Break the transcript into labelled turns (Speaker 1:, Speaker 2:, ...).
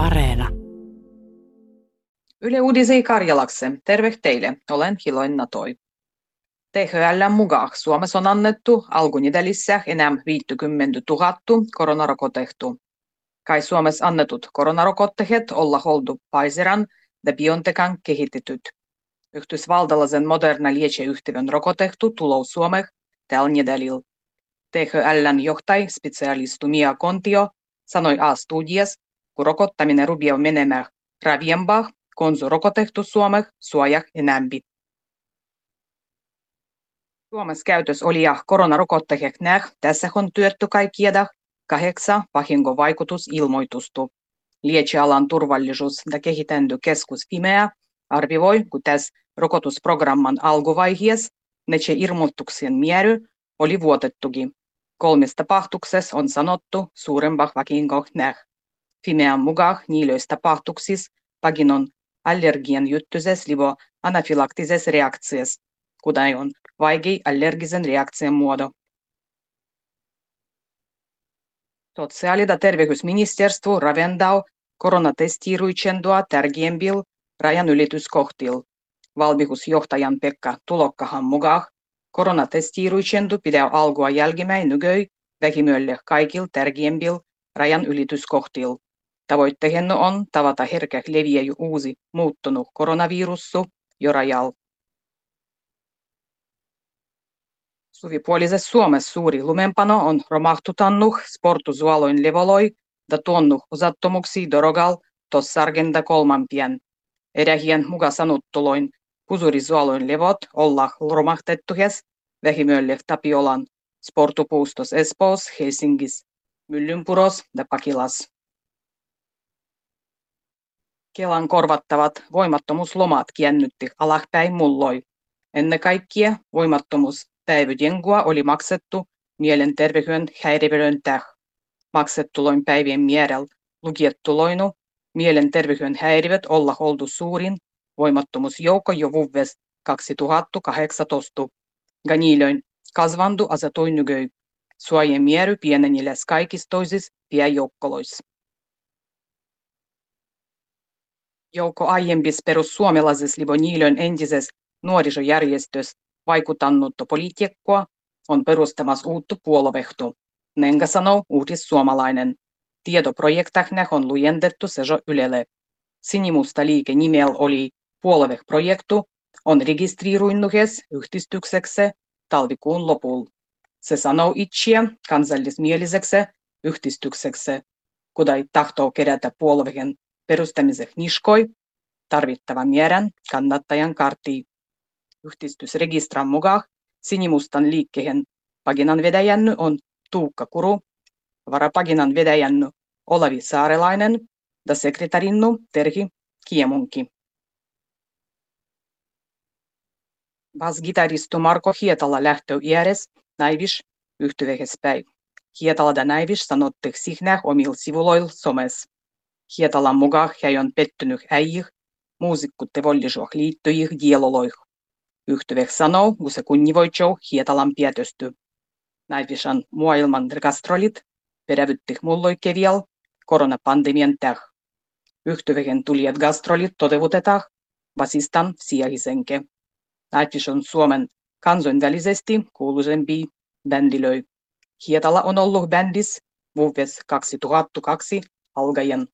Speaker 1: Areena.
Speaker 2: Yle Uudisei Karjalakse, terve teille, olen Hiloin Natoi. THL mukaan Suomessa on annettu alkunidelissä enää 50 000 koronarokotehtu. Kai Suomessa annetut koronarokotteet olla holdu Pfizeran ja BioNTechan kehitetyt. Yhdysvaltalaisen moderna lietseyhtiön rokotehtu tulou Suomeen tällä nedelillä. THLn johtaj specialistu Mia Kontio sanoi A-studias, kun rokottaminen rupeaa menemään raviempaa, konsu rokotettu Suomeen suojaa enämpi. Suomessa käytös oli ja koronarokotteet näh, tässä on työtty kaikkieda kahdeksan vahinkovaikutusilmoitustu. Lietsialan turvallisuus- ja kehitäntö keskus Fimea arvioi, kun tässä rokotusprogramman alkuvaiheessa nece ilmoituksien määrä oli vuotettukin. Kolmesta pahtuksessa on sanottu suurempaa vahinkoa näh. Fimean mukaan niilöistä pahtuksissa paginon allergian juttuses livo anafylaktises reaktsies, kuten on vaikea allergisen reaktion muodo. Sosiaali- ja terveysministeriö raventaa koronatestiruitsendoa tärkeämpil rajan ylityskohtil. Valmiusjohtajan Pekka Tulokkahan mukaan koronatestiruitsendu pitää alkua jälkimmäin nykyi vähimölle kaikil tärkeämpil rajan ylityskohtil. Tavoitteena on tavata herkä leviäjy uusi muuttunut koronavirussu jo rajal. Suvipuolisessa Suomessa suuri lumenpano on romahtutannuh sportusuoloin levoloi ja tuonnuh osattomuksia dorogal tossargenda kolmampien. Erähien muka sanottuloin pusurisuoloin levot olla romahtettuhes vähimölle Tapiolan sportupuustos Espoos, Helsingis, Myllynpuros ja Pakilas. Kelan korvattavat voimattomuuslomat kiennytti alahpäin mulloi. Ennen kaikkea voimattomuuspäivyjengua oli maksettu mielenterveyden häiriöiden täh. Maksettuloin päivien määrällä lukiettuloinu mielenterveyden häiriöt olla oltu suurin voimattomuusjoukko jo vuves 2018. Ganilöin kasvandu asatoi nygöi. Suojen miery pieneni läs kaikissa toisissa pääjoukkoloissa. Joukko aiempis perussuomalaisessa Livoniilön entisessä nuorisojärjestössä vaikutannutta poliitikkoa on perustamassa uutta puoluehto. Nenga sanoo uudis suomalainen. Tietoprojektahne on lujendettu sejo ylelle. Sinimusta liike nimellä oli puolueprojektu on rekistriiruinnuhes yhdistykseksi talvikuun lopulla. Se sanoo itseä kansallismieliseksi yhdistykseksi, kudai tahtoo kerätä puolueen perustamiseksi niskoi tarvittavan määrän kannattajan karttiin. Yhdistysregistran mukaan sinimustan liikkeen paginan vedäjänny on Tuukka Kuru, varapaginan vedäjänny Olavi Saarelainen ja sekretarinnu Terhi Kiemunki. Basgitaristu Marko Hietala lähtö iäres näivis yhtyvehes Hietala ja näivis sanotte sihnäh omil sivuloil somes. Hietalan mukaan hän on pettynyt äijih, muusikkutte vollisuoh liittyjih dieloloih. Yhtyveh sanoo, kun se kunnivoitsou Hietalan päätösty. Näivisan muailman gastrolit perävytti mulloi kevial koronapandemian täh. Yhtyvehen tulijat gastrolit toteutetaan vasistan sijahisenke. Näivis on Suomen kansainvälisesti kuuluisempi bändilöi. Hietala on ollut bändis vuodes 2002 alkaen.